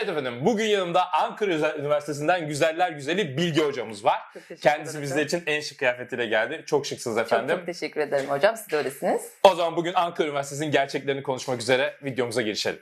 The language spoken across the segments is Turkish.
Evet efendim bugün yanımda Ankara Üniversitesi'nden güzeller güzeli Bilge hocamız var. Çok Kendisi bizler için en şık kıyafetiyle geldi. Çok şıksınız çok, efendim. çok teşekkür ederim hocam. Siz de öylesiniz. O zaman bugün Ankara Üniversitesi'nin gerçeklerini konuşmak üzere videomuza girişelim.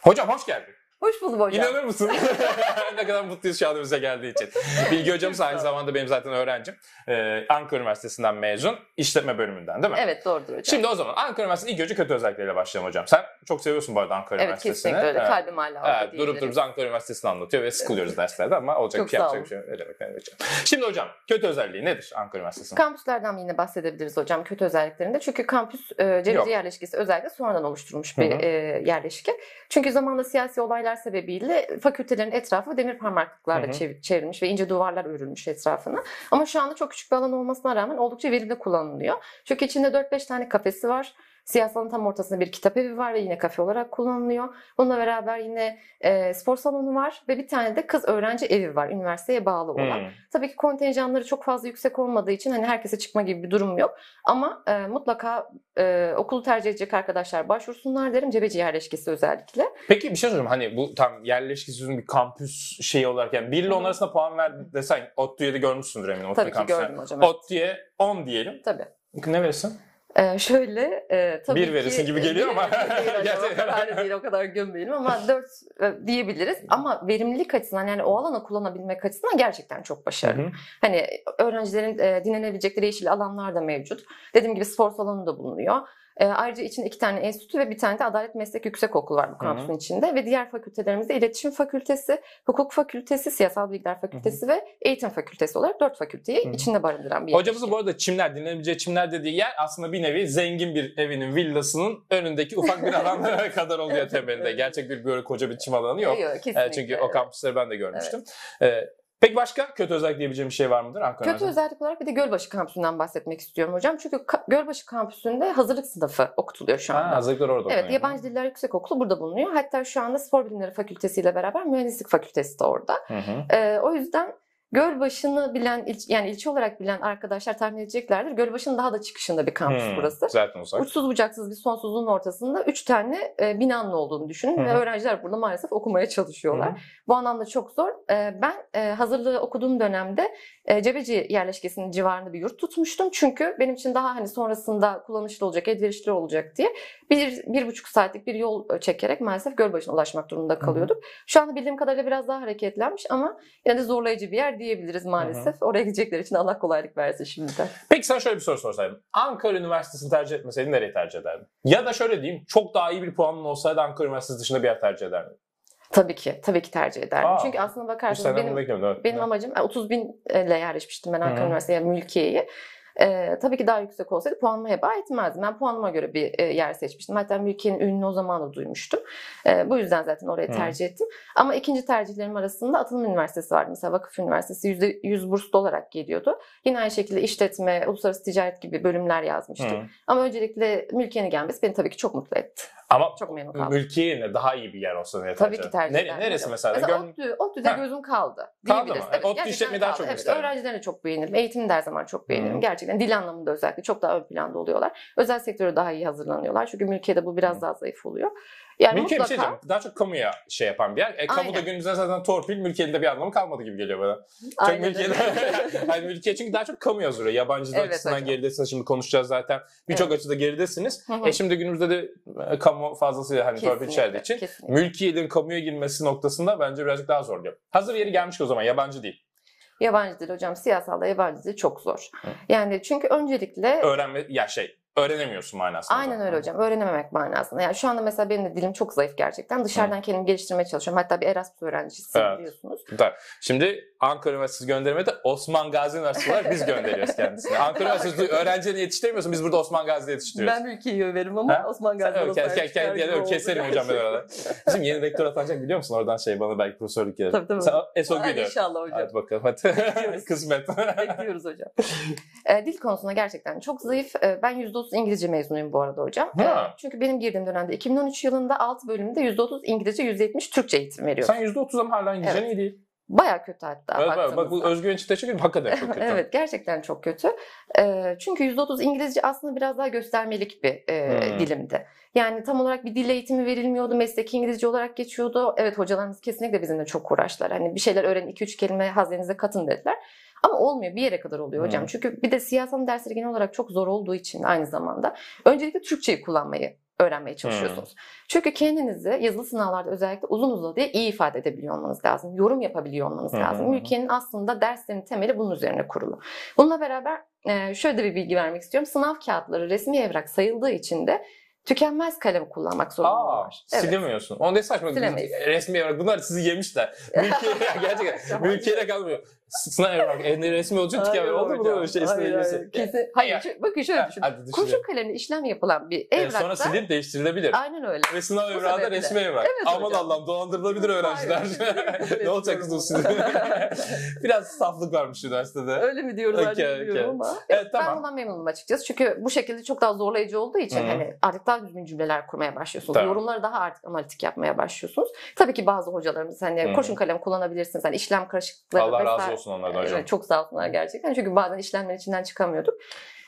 Hocam hoş geldin. Hoş buldum hocam. İnanır mısın? ne kadar mutluyuz şu an bize geldiği için. Bilgi hocamız aynı zamanda benim zaten öğrencim. Ee, Ankara Üniversitesi'nden mezun. işletme bölümünden değil mi? Evet doğrudur hocam. Şimdi o zaman Ankara Üniversitesi'nin ilk önce kötü özellikleriyle başlayalım hocam. Sen çok seviyorsun bu arada Ankara evet Üniversitesi'ni. kesinlikle öyle. Evet. Kalbim hala orada Evet, durup durup Ankara Üniversitesi'ni anlatıyor ve sıkılıyoruz derslerde ama olacak Çok bir şey yapacak bir şey. yok. Ne demek, ne demek. Şimdi hocam kötü özelliği nedir Ankara Üniversitesi'nin? Kampüslerden yine bahsedebiliriz hocam kötü özelliklerinde. Çünkü kampüs e, cebeci yerleşkesi özellikle sonradan oluşturulmuş bir Hı hı. e, yerleşke. Çünkü zamanla siyasi olaylar sebebiyle fakültelerin etrafı demir parmaklıklarla çev- çevrilmiş ve ince duvarlar örülmüş etrafına. Ama şu anda çok küçük bir alan olmasına rağmen oldukça verimli kullanılıyor. Çünkü içinde 4-5 tane kafesi var. Siyasalın tam ortasında bir kitap evi var ve yine kafe olarak kullanılıyor. Bununla beraber yine e, spor salonu var ve bir tane de kız öğrenci evi var üniversiteye bağlı olan. Hmm. Tabii ki kontenjanları çok fazla yüksek olmadığı için hani herkese çıkma gibi bir durum yok. Ama e, mutlaka e, okulu tercih edecek arkadaşlar başvursunlar derim. Cebeci yerleşkesi özellikle. Peki bir şey sorayım hani bu tam yerleşkesi bir kampüs şeyi olarak yani 1 ile 10 Hı hı. arasında puan ver desen ODTÜ'ye de görmüşsündür eminim. Tabii ki kampüsüne. gördüm hocam. evet. ODTÜ'ye 10 diyelim. Tabii. Ne verirsin? E, şöyle e, tabii Bir ki... verirsin gibi geliyor ama- Değil o kadar değil o kadar gömmeyelim ama 4 diyebiliriz. Ama verimlilik açısından yani o alanı kullanabilmek açısından gerçekten çok başarılı. Hı hı. Hani öğrencilerin e, dinlenebilecekleri yeşil alanlar da mevcut. Dediğim gibi spor salonu da bulunuyor. E, ayrıca içinde iki tane enstitü ve bir tane de Adalet Meslek Yüksekokulu var bu kampüsün içinde. Ve diğer fakültelerimizde İletişim Fakültesi, Hukuk Fakültesi, Siyasal Bilgiler Fakültesi ve Eğitim Fakültesi olarak dört fakülteyi Hı hı. içinde barındıran bir Hocamızın yerleşke. bu arada çimler, dinlenebileceği çimler dediği yer aslında bir nevi zengin bir evinin villasının önündeki ufak bir alan kadar oluyor temelinde. Evet. Gerçek bir böyle koca bir çim alanı yok. Yok, kesinlikle. Ee, çünkü o kampüsleri ben de görmüştüm. Ee, peki başka kötü özellik diyebileceğim bir şey var mıdır Ankara Kötü özellik olarak bir de Gölbaşı kampüsünden bahsetmek istiyorum hocam. Çünkü Ka- Gölbaşı kampüsünde hazırlık sınıfı okutuluyor şu anda. Ha, hazırlıklar orada. Evet, okunuyor. Yabancı Diller Yüksekokulu burada bulunuyor. Hatta şu anda Spor Bilimleri Fakültesi ile beraber Mühendislik Fakültesi de orada. Hı hı. Ee, o yüzden Gölbaşı'nı bilen, il- yani ilçe olarak bilen arkadaşlar tahmin edeceklerdir. Gölbaşı'nın daha da çıkışında bir kampüs Hmm, burası. Zaten uzak. Uçsuz bucaksız bir sonsuzluğun ortasında üç tane e, binanın olduğunu düşünün Hı ve öğrenciler burada maalesef okumaya çalışıyorlar. Hı. Bu anlamda çok zor. Ee, ben e, hazırlığı okuduğum dönemde e, Cebeci yerleşkesinin civarında bir yurt tutmuştum. Çünkü benim için daha hani sonrasında kullanışlı olacak, elverişli olacak diye bir, bir buçuk saatlik bir yol e, çekerek maalesef Gölbaşı'na ulaşmak durumunda kalıyorduk. Şu anda bildiğim kadarıyla biraz daha hareketlenmiş ama yine de zorlayıcı bir yer diyebiliriz maalesef. Oraya gidecekler için Allah kolaylık versin şimdiden. Peki sana şöyle bir soru sorsaydım. Ankara Üniversitesi'ni tercih etmeseydin nereyi tercih ederdin? Ya da şöyle diyeyim, çok daha iyi bir puanın olsaydı Ankara Üniversitesi dışında bir yer tercih ederdin. Tabii ki, tabii ki tercih ederdim. Aa, Çünkü aslında Bir bakarsanız benim. Evet. Benim amacım yani 30 binle yerleşmiştim ben Ankara Hı hı. Üniversitesi'ye mülkiyeyi. Ee, tabii ki daha yüksek olsaydı puanımı heba etmezdim. Ben puanıma göre bir e, yer seçmiştim. Hatta mülkiyenin ününü o zaman da duymuştum. Ee, bu yüzden zaten orayı Hı. tercih ettim. Ama ikinci tercihlerim arasında Atılım Üniversitesi vardı. Mesela Vakıf Üniversitesi %100 burslu olarak geliyordu. Yine aynı şekilde işletme, uluslararası ticaret gibi bölümler yazmıştım. Hı. Ama öncelikle mülkiyenin gelmesi beni tabii ki çok mutlu etti. Ama Çok memnun kaldım. yerine daha iyi bir yer olsa Tabii tercih ki tercih ederim. Neresi mesela? Mesela Gönül- ODTÜ, ODTÜ'de Ha. gözüm kaldı. Kaldı mı? Evet, ODTÜ işletmeyi daha çok evet, gösterdim. Öğrencilerini çok beğenirim. Eğitimi de her zaman çok beğenirim. Hı. Gerçekten dil anlamında özellikle çok daha ön planda oluyorlar. Özel sektöre daha iyi hazırlanıyorlar. Çünkü mülkiyede bu biraz daha zayıf oluyor. Yani Mülkiye bir şey mutlaka diyeceğim. Daha çok kamuya şey yapan bir yer. E, kamuda Aynen. günümüzde zaten torpil, mülkiyenin de bir anlamı kalmadı gibi geliyor bana. Çok Aynen mülkiye, yani mülkiye çünkü daha çok kamu yazıyor. Yabancılar Evet açısından hocam. geridesiniz. Şimdi konuşacağız zaten. Birçok açıda geridesiniz. Hı hı. E şimdi günümüzde de e, kamu fazlasıyla hani torpil içerdiği için kesinlikle. mülkiyenin kamuya girmesi noktasında bence birazcık daha zor diyor. Hazır yeri gelmiş o zaman yabancı değil. Yabancı dil hocam siyasalda yabancı dil çok zor. Hı. Yani çünkü öncelikle Öğrenme ya şey öğrenemiyorsun manasında. Aynen öyle hocam. Öğrenememek manasında. Yani şu anda mesela benim de dilim çok zayıf gerçekten. Dışarıdan kendimi geliştirmeye çalışıyorum. Hatta bir Erasmus öğrencisiyim Evet. biliyorsunuz. Da. Şimdi Ankara Üniversitesi göndermedi. Osman Gazi Üniversitesi olarak biz gönderiyoruz kendisini. Ankara Üniversitesi öğrencilerini yetiştirmiyorsun. Biz burada Osman Gazi'de yetiştiriyoruz. Ben mülkiyeyi överim ama Ha? Osman Gazi sahip kendi- kendi- oldu keserim hocam ben orada. Bizim yeni rektör atanacak biliyor musun? Oradan şey bana belki profesörlük gelir. Tabii, tabii. Sen ESO gidiyor. İnşallah hocam. Hadi bakalım hadi. Bekliyoruz. Kısmet. Bekliyoruz hocam. E, dil konusunda gerçekten çok zayıf. E, ben %30 İngilizce mezunuyum bu arada hocam. E, Ha. çünkü benim girdiğim dönemde 2013 yılında 6 bölümde %30 İngilizce, %70 Türkçe eğitim veriyoruz. Sen %30 ama hala İngilizcen Evet. iyi değil. Baya kötü hatta Evet, bak, bak bu baktığımızda. özgüven için teşekkür ederim. Hakikaten çok kötü. evet gerçekten çok kötü. Çünkü %30 İngilizce aslında biraz daha göstermelik bir e, Hmm. dilimdi. Yani tam olarak bir dil eğitimi verilmiyordu. Mesleki İngilizce olarak geçiyordu. Evet hocalarımız kesinlikle bizimle çok uğraştılar. Hani bir şeyler öğrenin 2-3 kelime haznenize katın dediler. Ama olmuyor. Bir yere kadar oluyor hocam. Hmm. Çünkü bir de siyasal dersleri genel olarak çok zor olduğu için aynı zamanda öncelikle Türkçeyi kullanmayı öğrenmeye çalışıyorsunuz. Çünkü kendinizi yazılı sınavlarda özellikle uzun uzadıya iyi ifade edebiliyor olmanız lazım. Yorum yapabiliyor olmanız hı lazım. hı. Mülkiyenin aslında derslerin temeli bunun üzerine kurulu. Bununla beraber e, şöyle de bir bilgi vermek istiyorum. Sınav kağıtları resmi evrak sayıldığı için de tükenmez kalem kullanmak var. Evet. silemiyorsun. Onu ne saçma. Silemeyiz. Resmi evrak. Bunlar sizi yemişler. Mülkiye gerçekten. Mülkiye'de kalmıyor. Sınav evrak. Elinde resmi olacak Hayır tükenmiyor. Oldu mu böyle şey? Hayır, Hayır. Kesin- Hayır, bakın şöyle düşünün. Hadi Kurşun kalemle işlem yapılan bir Evet, evrakta... sonra silip değiştirilebilir. Aynen öyle. Ve sınav evrağı da resmi evrak. Evet Aman hocam. Allah'ım dolandırılabilir öğrenciler. Ne olacak kızım sizin? Biraz saflık varmış üniversitede. Öyle mi diyoruz Okey, okay, bilmiyorum ama. Evet Ben tamam. bundan memnunum açıkçası. Çünkü bu şekilde çok daha zorlayıcı olduğu için Hı. hani artık daha düzgün cümleler kurmaya başlıyorsunuz. Tamam. Yorumları daha artık analitik yapmaya başlıyorsunuz. Tabii ki bazı hocalarımız hani kurşun kalem kullanabilirsiniz. Hani işlem karışıklıkları vesaire. Olsun onlardan hocam. Evet, çok sağ olsunlar gerçekten. Çünkü bazen işlemler içinden çıkamıyorduk.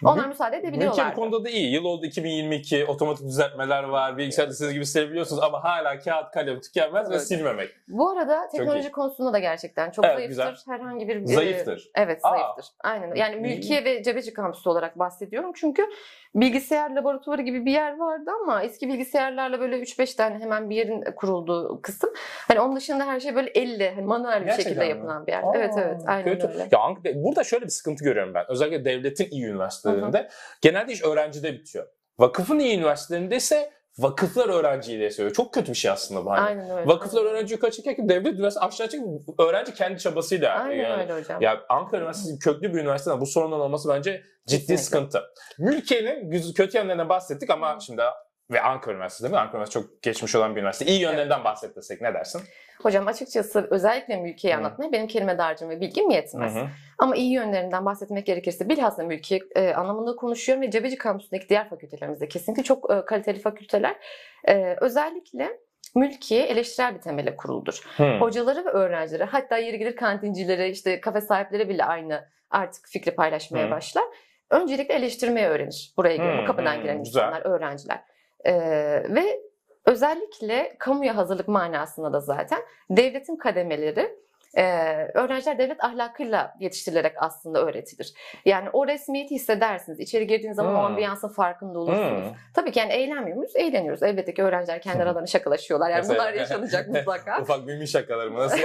Onlar müsaade Ülke edebiliyorlar. bu konuda da iyi. Yıl oldu 2022. Otomatik düzeltmeler var. Bilgisayarda siz gibi silebiliyorsunuz ama hala kağıt kalem tükenmez ve Evet. silmemek. Bu arada teknoloji konusunda da gerçekten çok Evet, zayıftır. güzel. Herhangi bir Zayıftır. Evet Aa. zayıftır. Aynen. Yani İyi. Mülkiye ve Cebeci kampüsü olarak bahsediyorum. Çünkü bilgisayar laboratuvarı gibi bir yer vardı ama eski bilgisayarlarla böyle 3-5 tane hemen bir yerin kurulduğu kısım. Hani onun dışında her şey böyle elle, hani manuel bir Gerçekten şekilde mi? yapılan bir yer. Aa, evet evet. Aynen kötü. öyle. Ya Ank- burada şöyle bir sıkıntı görüyorum ben. Özellikle devletin iyi üniversitelerinde. Genelde iş öğrencide bitiyor. Vakıfın iyi üniversitelerinde ise vakıflar öğrenciyi de seviyor. Çok kötü bir şey aslında bu. Hani. Aynen öyle. Vakıflar öğrenci yukarı çekerken devlet üniversitesi aşağı çekiyor. Öğrenci kendi çabasıyla. Aynen yani. öyle hocam. Ya Ankara Üniversitesi köklü bir üniversite bu sorunun olması bence ciddi Kesinlikle. sıkıntı. Mülkiye'nin güz- kötü yönlerinden bahsettik ama Hı. şimdi ve Ankara Üniversitesi değil mi? Ankara Üniversitesi çok geçmiş olan bir üniversite. İyi yönlerinden bahset desek ne dersin? Hocam açıkçası özellikle mülkiyeyi Hı. anlatmaya benim kelime dağarcığım ve bilgim yetmez. Hı. Ama iyi yönlerinden bahsetmek gerekirse bilhassa mülkiye e, anlamında konuşuyorum ve Cebeci kampüsündeki diğer fakültelerimizde kesinlikle çok e, kaliteli fakülteler. E, özellikle mülkiye eleştirel bir temele kuruldur. Hı. Hocaları ve öğrencileri hatta yeri gelir kantincileri işte kafe sahipleri bile aynı artık fikri paylaşmaya Hı. başlar. Öncelikle eleştirmeyi öğrenir. Buraya giren, bu kapıdan giren güzel. insanlar, öğrenciler. E, ve özellikle kamuya hazırlık manasında da zaten devletin kademeleri e, öğrenciler devlet ahlakıyla yetiştirilerek aslında öğretilir. Yani o resmiyeti hissedersiniz. İçeri girdiğiniz zaman o Hmm. ambiyansın farkında olursunuz. Hı. Tabii ki yani eğlenmiyor muyuz? Eğleniyoruz. Elbette ki öğrenciler kendi aralarında şakalaşıyorlar. Yani bunlar yaşanacak mutlaka. Ufak mimi şakalarım. Nasıl?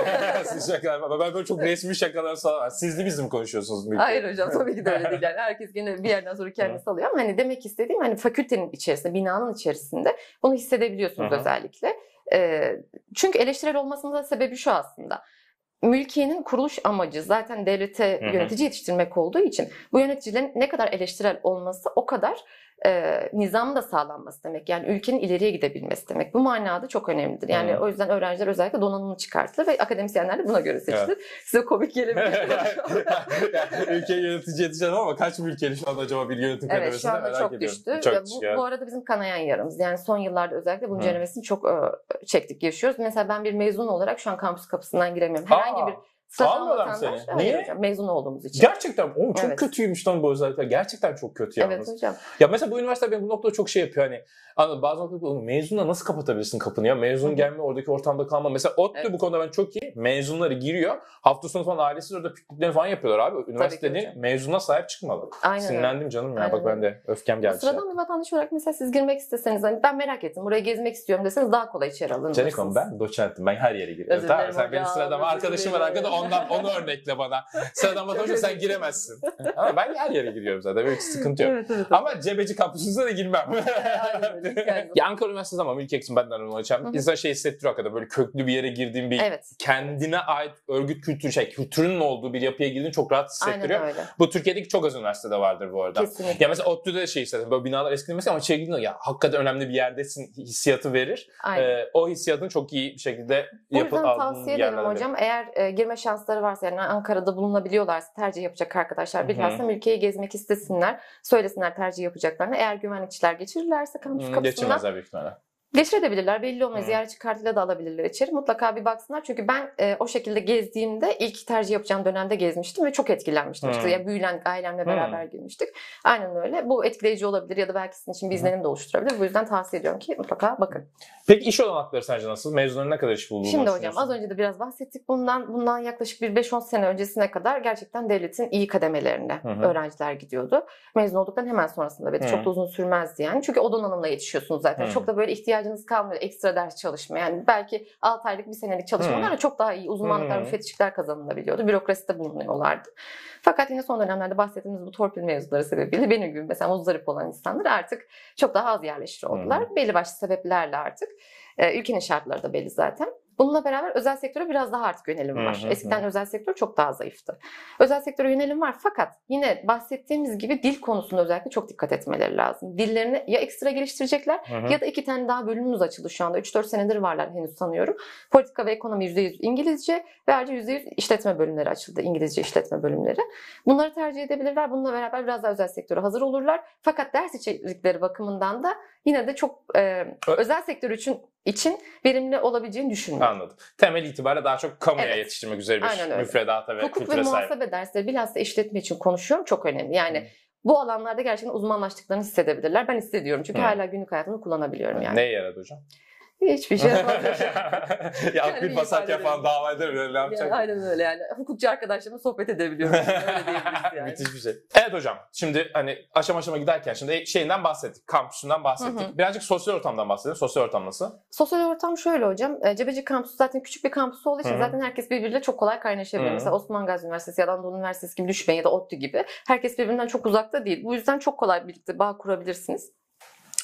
Siz şakalar var. Ben böyle çok resmi şakalar falan. Sizli bizim konuşuyorsunuz. Mülkiye. Hayır hocam tabii ki de öyle değil. Yani herkes gene bir yerden sonra kendini salıyor ama hani demek istediğim hani fakültenin içerisinde, binanın içerisinde bunu hissedebiliyorsunuz özellikle. Ee, çünkü eleştirel olmasının da sebebi şu aslında. Mülkiyenin kuruluş amacı zaten devlete Hı hı. yönetici yetiştirmek olduğu için bu yöneticilerin ne kadar eleştirel olması o kadar e, nizamın da sağlanması demek. Yani ülkenin ileriye gidebilmesi demek. Bu manada çok önemlidir. Yani Hı. o yüzden öğrenciler özellikle donanımlı çıkartılır ve akademisyenler de buna göre seçilir. Size komik gelebilir. yani, ülkeyi yönetici yetişeceğim ama kaç ülkeli şu anda acaba bir yönetim Evet kademesinde şu anda merak çok ediyorum. düştü. Çok bu, evet. bu arada bizim kanayan yaramız. Yani son yıllarda özellikle bunun ceremesini çok e, çektik, yaşıyoruz. Mesela ben bir mezun olarak şu an kampüs kapısından giremiyorum. Herhangi Aa, bir sıradan almıyorlar seni? Hayır Niye? hocam, mezun olduğumuz için. Gerçekten o çok Evet. kötüymüş lan bu özellikler. Gerçekten çok kötü yalnız. Evet hocam. Ya mesela bu üniversite benim bu noktada çok şey yapıyor hani. Anladın, bazı noktada "Oğlum mezunla nasıl kapatabilirsin kapını ya? Mezun hı. gelme oradaki ortamda kalma. Mesela ODTÜ Evet. bu konuda ben çok iyi. Mezunları giriyor. Hafta sonu falan ailesi orada pikniklerini falan yapıyorlar abi. Üniversitenin hocam. mezuna sahip çıkmalı. Aynen öyle. Sinirlendim canım ya. Aynen Bak ben de öfkem geldi. Sıradan bir vatandaş olarak mesela siz girmek isteseniz hani ben merak ettim buraya gezmek istiyorum deseniz daha kolay içeri alınırsınız. Canikom ben doçentim. Ben her yere giriyorum. Özür Tamam sen benim sıradan arkadaşım var arkada ondan onu örnekle bana. Sıradan vatandaşım sen giremezsin. Ama ben her yere giriyorum zaten. Böyle bir sıkıntı yok. Evet evet. Ama cebeci kampüsünüze de girmem. Yani- ya Ankara Üniversitesi ama ülke için benden onu açacağım. İnsan şey hissettiriyor hakikaten böyle köklü bir yere girdiğin bir Evet. kendine ait örgüt kültürü şey kültürünün olduğu bir yapıya girdiğin çok rahat hissettiriyor. Aynen öyle. Bu Türkiye'deki çok az üniversitede vardır bu arada. Kesinlikle. Ya mesela ODTÜ'de de şey hissettim. Böyle binalar eski mesela ama içeri girdiğinde ya hakikaten önemli bir yerdesin hissiyatı verir. Aynen. Ee, o hissiyatın çok iyi bir şekilde Bu yapı yüzden aldığın tavsiye ederim yerlerden hocam. Eğer e, girme şansları varsa yani Ankara'da bulunabiliyorlarsa tercih yapacak arkadaşlar bilhassa ülkeyi gezmek istesinler. Söylesinler tercih yapacaklarını. Eğer güvenlikçiler geçirirlerse kampüs kapısından geçirmezler büyük ihtimalle. Geçirebilirler. Belli olmaz. Hı. Ziyaretçi kartıyla da alabilirler içeri. Mutlaka bir baksınlar. Çünkü ben e, o şekilde gezdiğimde ilk tercih yapacağım dönemde gezmiştim ve çok etkilenmiştim. Hı. İşte yani büyülen ailemle Hı. beraber girmiştik. Aynen öyle. Bu etkileyici olabilir ya da belki sizin için bir Hı. izlenim de oluşturabilir. Bu yüzden tavsiye ediyorum ki mutlaka bakın. Peki iş olanakları sence nasıl? Mezunların ne kadar iş bulduğunu Şimdi hocam az önce de biraz bahsettik bundan. Bundan yaklaşık bir 5-10 sene öncesine kadar gerçekten devletin iyi kademelerine hı. öğrenciler gidiyordu. Mezun olduktan hemen sonrasında belki Hı. çok da uzun sürmezdi yani. Çünkü o donanımla yetişiyorsunuz zaten. Hı. Çok da böyle ihtiyacınız kalmıyor ekstra ders çalışma. Yani belki 6 aylık bir senelik çalışmalarla çok daha iyi uzmanlıklar, Hı. müfettişlikler kazanılabiliyordu. Bürokraside bulunuyorlardı. Fakat yine son dönemlerde bahsettiğimiz bu torpil mevzuları sebebiyle benim gibi mesela muzdarip olan insanlar artık çok daha az yerleşir oldular. Belli başlı sebeplerle artık. Ee, ülkenin şartları da belli zaten. Bununla beraber özel sektöre biraz daha artık yönelim var. Hı hı hı. Eskiden özel sektör çok daha zayıftı. Özel sektöre yönelim var fakat yine bahsettiğimiz gibi dil konusunda özellikle çok dikkat etmeleri lazım. Dillerini ya ekstra geliştirecekler Hı hı. ya da iki tane daha bölümümüz açıldı şu anda. 3-4 senedir varlar henüz sanıyorum. Politika ve ekonomi %100 İngilizce ve ayrıca %100 işletme bölümleri açıldı. İngilizce işletme bölümleri. Bunları tercih edebilirler. Bununla beraber biraz daha özel sektöre hazır olurlar. Fakat ders içerikleri bakımından da yine de çok e, özel sektör için için verimli olabileceğini düşünmüyorum. Anladım. Temel itibariyle daha çok kamuya Evet. yetiştirmek üzere bir müfredata ve Hukuk ve kültüre sahip. muhasebe dersleri bilhassa işletme için konuşuyorum. Çok önemli. Yani Hı. bu alanlarda gerçekten uzmanlaştıklarını hissedebilirler. Ben hissediyorum çünkü Hı. hala günlük hayatımda kullanabiliyorum yani. Neye yaradı hocam? Hiçbir şey yapmadım. ya akbil bir basarken falan dava ederim. Ne yapacak? Yani aynen öyle yani. Hukukçu arkadaşlarımla sohbet edebiliyorum. öyle diyebiliriz yani. Müthiş bir şey. Evet hocam. Şimdi hani aşama aşama giderken şimdi şeyinden bahsettik. Kampüsünden bahsettik. Hı hı. Birazcık sosyal ortamdan bahsedelim. Sosyal ortam nasıl? Sosyal ortam şöyle hocam. e, Cebeci kampüsü zaten küçük bir kampüs olduğu için Hı hı. zaten herkes birbiriyle çok kolay kaynaşabilir. Hı hı. Mesela Osman Gazi Üniversitesi ya da Anadolu Üniversitesi gibi düşmeyin ya da ODTÜ gibi. Herkes birbirinden çok uzakta değil. Bu yüzden çok kolay birlikte bağ kurabilirsiniz.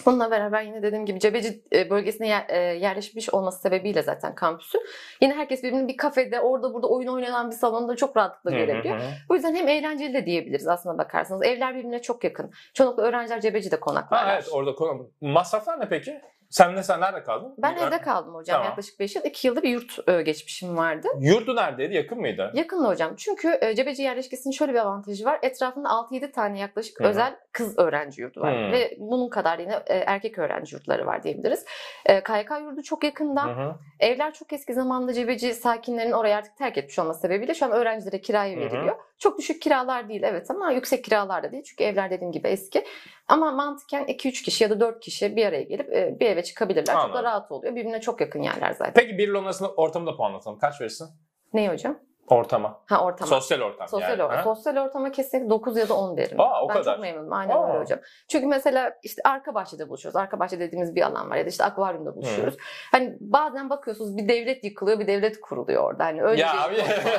Bununla beraber yine dediğim gibi Cebeci e, bölgesine e, yerleşmiş olması sebebiyle zaten kampüsü. Yine herkes birbirini bir kafede, orada burada oyun oynanan bir salonda çok rahatlıkla görebiliyor. Bu yüzden hem eğlenceli de diyebiliriz aslında bakarsanız. Evler birbirine çok yakın. Çoğunlukla öğrenciler Cebeci'de konaklarlar. Ha, evet orada konu. Masraflar ne peki? Sen ne sen nerede kaldın? Ben evde kaldım hocam Tamam. yaklaşık 5 yıl. 2 yılda bir yurt e, geçmişim vardı. Yurdu neredeydi? Yakın mıydı? Yakındı hocam. Çünkü e, Cebeci yerleşkesinin şöyle bir avantajı var. Etrafında 6-7 tane yaklaşık Hı özel kız öğrenci yurdu var. Hı. Ve bunun kadar yine e, erkek öğrenci yurtları var diyebiliriz. E, KYK yurdu çok yakında. Hı. Evler çok eski zamanda Cebeci sakinlerin orayı artık terk etmiş olması sebebiyle şu an öğrencilere kiraya Hı hı. veriliyor. Çok düşük kiralar değil evet ama yüksek kiralar da değil. Çünkü evler dediğim gibi eski. Ama mantıken 2-3 kişi ya da 4 kişi bir araya gelip e, bir eve çıkabilirler. Çok Anladım. da rahat oluyor. Birbirine çok yakın yerler zaten. Peki bir arasında ortamı da puanlatalım. Kaç verirsin? Ne hocam? Ortama. Ha ortam. Sosyal ortam Sosyal, yani. or- ha? sosyal ortama kesinlikle 9 ya da 10 derim. Aa, o ben kadar. çok memnunum. Aynen Aa. öyle hocam. Çünkü mesela işte arka bahçede buluşuyoruz. Arka bahçe dediğimiz bir alan var ya da işte akvaryumda buluşuyoruz. Hani bazen bakıyorsunuz bir devlet yıkılıyor, bir devlet kuruluyor orada. Hani öyle Ya bir abi. Gerçekten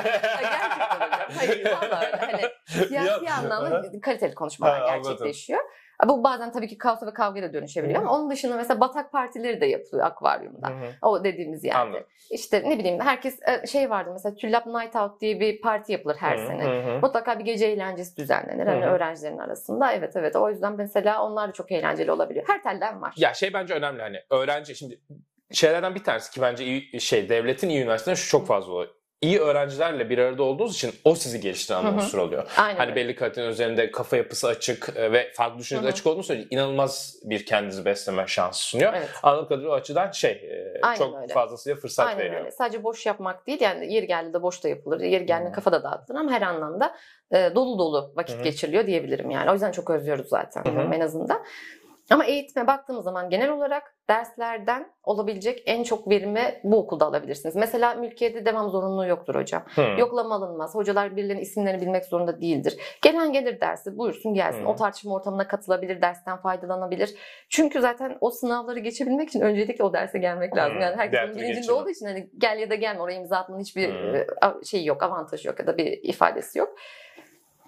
hocam. Hayır vallahi öyle. Hani siyasi Ya- anlamda kaliteli konuşmalar Ha, anladım. Bu bazen tabii ki kaosa ve kavgaya da dönüşebiliyor Hı. ama onun dışında mesela batak partileri de yapılıyor akvaryumda. Hı. O dediğimiz yerde. Anladım. İşte ne bileyim herkes e, şey vardı mesela Tüllap Night Out diye bir parti yapılır her Hı sene. hı. Mutlaka bir gece eğlencesi düzenlenir hani Hı hı. öğrencilerin arasında. Evet evet o yüzden mesela onlar da çok eğlenceli olabiliyor. Her telden var. Ya şey bence önemli hani öğrenci şimdi şeylerden bir tanesi ki bence iyi şey devletin iyi üniversitelerinde şu çok fazla oluyor. İyi öğrencilerle bir arada olduğunuz için o sizi geliştiren Hı hı. unsur oluyor. Aynen Hani öyle. belli kalitenin üzerinde kafa yapısı açık e, ve farklı hı. açık olduğunu söylüyor. İnanılmaz bir kendinizi besleme şansı sunuyor. Evet. Anladığım kadarıyla o açıdan şey e, Aynen çok öyle. fazlasıyla fırsat Aynen veriyor. öyle. Sadece boş yapmak değil yani yeri geldi de boş da yapılır. Yeri geldi Hı. kafa da dağıtılır ama her anlamda e, dolu dolu vakit Hı hı. geçiriliyor diyebilirim yani. O yüzden çok özlüyoruz zaten Hı hı. en azından. Ama eğitime baktığımız zaman genel olarak derslerden olabilecek en çok verimi bu okulda alabilirsiniz. Mesela mülkiyede devam zorunluluğu yoktur hocam. Hı. Yoklama alınmaz. Hocalar birilerinin isimlerini bilmek zorunda değildir. Gelen gelir dersi buyursun gelsin. Hı. O tartışma ortamına katılabilir, dersten faydalanabilir. Çünkü zaten o sınavları geçebilmek için öncelikle o derse gelmek lazım. Yani herkes Diğer bunun türlü bilincinde olduğu için hani gel ya da gelme oraya imza atmanın hiçbir a- şeyi yok, avantajı yok ya da bir ifadesi yok.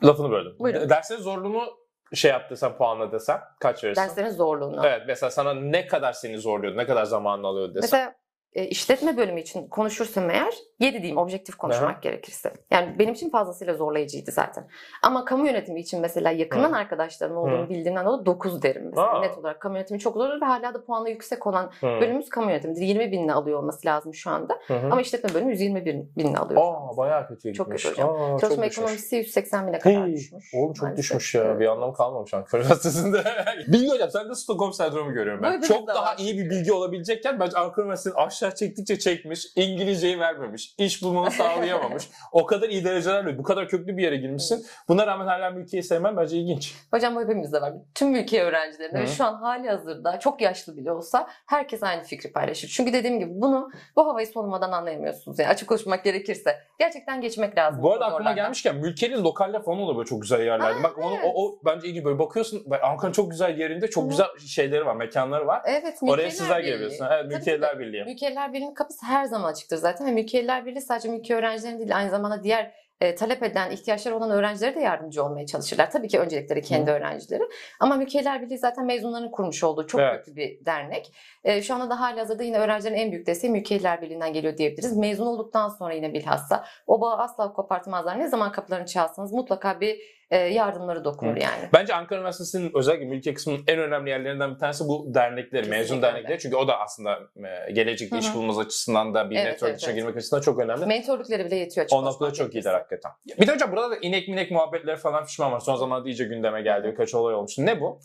Lafını böldüm. Buyurun. Derslerin zorluğunu şey yap desem puanla desem kaç verirsin? Derslerin zorluğunu. Evet mesela sana ne kadar seni zorluyordu, ne kadar zamanını alıyordu desem. Mesela e, işletme bölümü için konuşursam eğer 7 diyeyim objektif konuşmak Aha. gerekirse. Yani benim için fazlasıyla zorlayıcıydı zaten. Ama kamu yönetimi için mesela yakından Hı. arkadaşlarım olduğunu Hı. bildiğimden dolayı 9 derim mesela. Aa. Net olarak kamu yönetimi çok zor ve hala da puanı yüksek olan Hı. bölümümüz kamu yönetimidir. 20 binle alıyor olması lazım şu anda. Hı hı. Ama işletme bölümü 121 binle alıyor. Aa anda. bayağı Çok gitmiş. kötü hocam. Aa, çok Çalışma ekonomisi 180 bine kadar Hey, düşmüş. Oğlum çok maalesef. düşmüş ya. Evet. Bir anlamı kalmamış Ankara Üniversitesi'nde. Bilgi hocam sen de Stockholm sendromu görüyorum ben. Böyle Çok daha iyi bir bilgi olabilecekken bence Ankara Üniversitesi'nin aşağı çektikçe çekmiş. İngilizceyi vermemiş. iş bulmanı sağlayamamış. o kadar iyi derecelerle bu kadar köklü bir yere girmişsin. Buna rağmen hala mülkiyeyi sevmen bence ilginç. Hocam bu hepimizde var. Tüm ülke öğrencilerinde ve Hı. şu an hali hazırda çok yaşlı bile olsa herkes aynı fikri paylaşır. Çünkü dediğim gibi bunu bu havayı solumadan anlayamıyorsunuz. Yani açık konuşmak gerekirse. Gerçekten geçmek lazım. Bu arada aklıma gelmişken mülkiyenin lokaller falan oluyor böyle çok güzel yerlerde. Aa, Bak onu, evet. o, o bence iyi böyle bakıyorsun. bak Ankara'nın çok güzel yerinde çok Hı. güzel şeyleri var, mekanları var. Evet, Oraya sizler Birliği. gelebiliyorsunuz. Evet, Mülkiyeler ki. Birliği. Mülkiyeler Birliği'nin kapısı her zaman açıktır zaten. Mülkiyeler Birliği sadece mülkiye öğrencilerin değil aynı zamanda diğer e, talep eden, ihtiyaçları olan öğrencilere de yardımcı olmaya çalışırlar. Tabii ki öncelikleri kendi öğrencileri. Ama Mülkiyeler Birliği zaten mezunların kurmuş olduğu çok Evet. köklü bir dernek. E, şu anda da hali hazırda yine öğrencilerin en büyük desteği Mülkiyeler Birliği'nden geliyor diyebiliriz. Mezun olduktan sonra yine bilhassa o bağı asla kopartmazlar. Ne zaman kapılarını çalsanız mutlaka bir yardımları dokunur yani. Bence Ankara Üniversitesi'nin özellikle mülkiye kısmının en önemli yerlerinden bir tanesi bu dernekleri, Kesinlikle mezun dernekleri. Çünkü o da aslında e, gelecekte iş hı. bulmanız açısından da bir Evet, network evet, içine evet. girmek açısından çok önemli. Mentorlukları bile yetiyor O noktada çok iyiler hakikaten. Bir de hocam burada da inek minek muhabbetleri falan fişman var. Son zamanlarda iyice gündeme geldi. Birkaç olay olmuştu. Ne bu?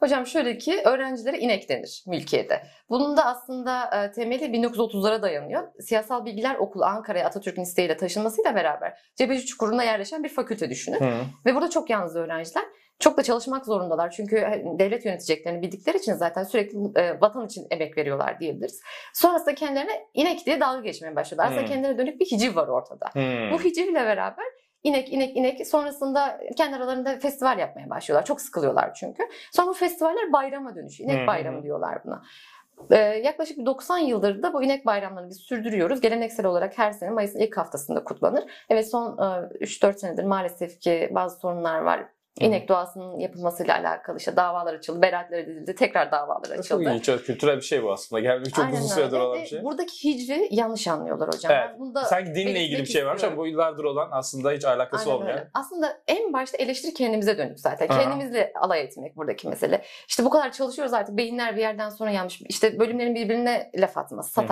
Hocam şöyle ki öğrencilere inek denir mülkiyede. Bunun da aslında e, temeli 1930'lara dayanıyor. Siyasal Bilgiler Okulu Ankara'ya Atatürk'ün isteğiyle taşınmasıyla beraber Cebeci Çukuru'nda yerleşen bir fakülte düşünün. Hı. Ve burada çok yalnız öğrenciler. Çok da çalışmak zorundalar. Çünkü e, devlet yöneteceklerini bildikleri için zaten sürekli e, vatan için emek veriyorlar diyebiliriz. Sonrasında kendilerine inek diye dalga geçmeye başladılar. Aslında Hmm. kendilerine dönük bir hiciv var ortada. Hı. Bu hicivle beraber inek inek inek sonrasında kendi aralarında festival yapmaya başlıyorlar. Çok sıkılıyorlar çünkü. Sonra bu festivaller bayrama dönüşüyor. İnek hı. bayramı diyorlar buna. Ee, yaklaşık bir 90 yıldır da bu inek bayramlarını biz sürdürüyoruz. Geleneksel olarak her sene Mayıs'ın ilk haftasında kutlanır. Evet son e, 3-4 senedir maalesef ki bazı sorunlar var. İnek doğasının yapılmasıyla alakalı işte davalar açıldı, beraatler edildi, tekrar davalar Çok açıldı. ilginç. Çok kültürel bir şey bu aslında. Gelmiş çok Aynen uzun süredir olan bir şey. Buradaki hicri yanlış anlıyorlar hocam. Evet. Ben bunda Sanki dinle ilgili bir şey varmış ama bu yıllardır olan aslında hiç alakası Aynen olmayan. öyle. Aslında en başta eleştiri kendimize dönük zaten. Aha. Kendimizle alay etmek buradaki mesele. İşte bu kadar çalışıyoruz artık. Beyinler bir yerden sonra yanmış. İşte bölümlerin birbirine laf atması, Hı hı.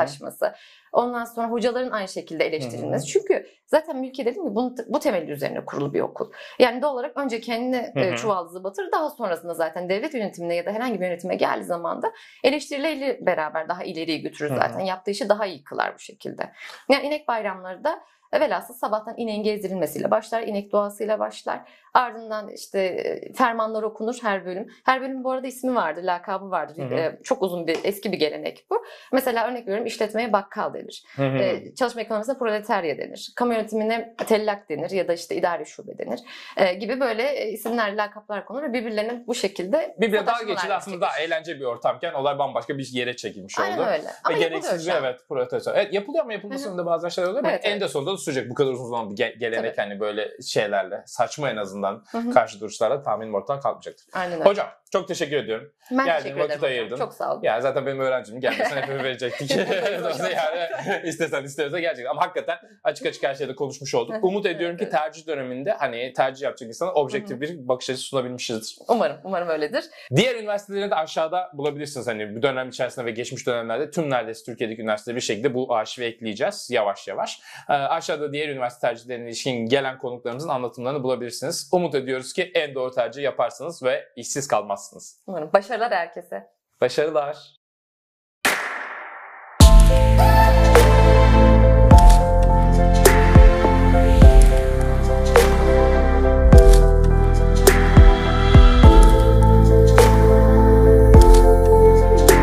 Ondan sonra hocaların aynı şekilde eleştirilmesi. Çünkü zaten mülkiye dediğim gibi bunun, bu temeli üzerine kurulu bir okul. Yani doğal olarak önce kendine Hı e, çuvaldızı batır. Daha sonrasında zaten devlet yönetimine ya da herhangi bir yönetime geldiği zaman da eleştirileriyle beraber daha ileriye götürür zaten. Yaptığı işi daha iyi kılar bu şekilde. Yani inek bayramları da Velhasıl sabahtan ineğin gezdirilmesiyle başlar, inek doğasıyla başlar. Ardından işte e, fermanlar okunur her bölüm. Her bölüm bu arada ismi vardır, lakabı vardır. Hı hı. E, Çok uzun bir, eski bir gelenek bu. Mesela örnek veriyorum işletmeye bakkal denir. Hı hı. E, Çalışma ekonomisine proletarya denir. Kamu yönetimine tellak denir ya da işte idari şube denir. E, Gibi böyle e, isimler, lakaplar konur ve birbirlerine bu şekilde Birbirine sataşmalar geçildi aslında daha eğlenceli bir ortamken olay bambaşka bir yere çekilmiş oldu. Aynen öyle. Ve Ama gereksiz an. evet protesto. Evet yapılıyor ama yapılmasının da bazen şeyler oluyor. ama Evet, en evet. de sonunda da sürecek. Bu kadar uzun zaman bir ge- gelenek hani böyle şeylerle saçma en azından Hı hı. karşı duruşlarla tahminim ortadan kalkmayacaktır. Aynen öyle. Hocam çok teşekkür ediyorum. Ben geldin, teşekkür vakit ederim hocam. ayırdın. Çok sağ olun. Yani zaten benim öğrencim gelmesen hepimiz verecektik. Yani istesen istemesen gerçekten. Ama hakikaten açık açık her şeyde konuşmuş olduk. Umut ediyorum ki tercih döneminde hani tercih yapacak insana objektif bir bakış açısı sunabilmişizdir. Umarım, umarım öyledir. Diğer üniversiteleri de aşağıda bulabilirsiniz. Hani bu dönem içerisinde ve geçmiş dönemlerde tüm neredeyse Türkiye'deki üniversiteleri bir şekilde bu arşive ekleyeceğiz yavaş yavaş. Ee, aşağıda diğer üniversite tercihlerine ilişkin gelen konuklarımızın anlatımlarını bulabilirsiniz. Umut ediyoruz ki en doğru tercih yaparsınız ve işsiz kalmazsınız. Umarım. Başarılar herkese. Başarılar.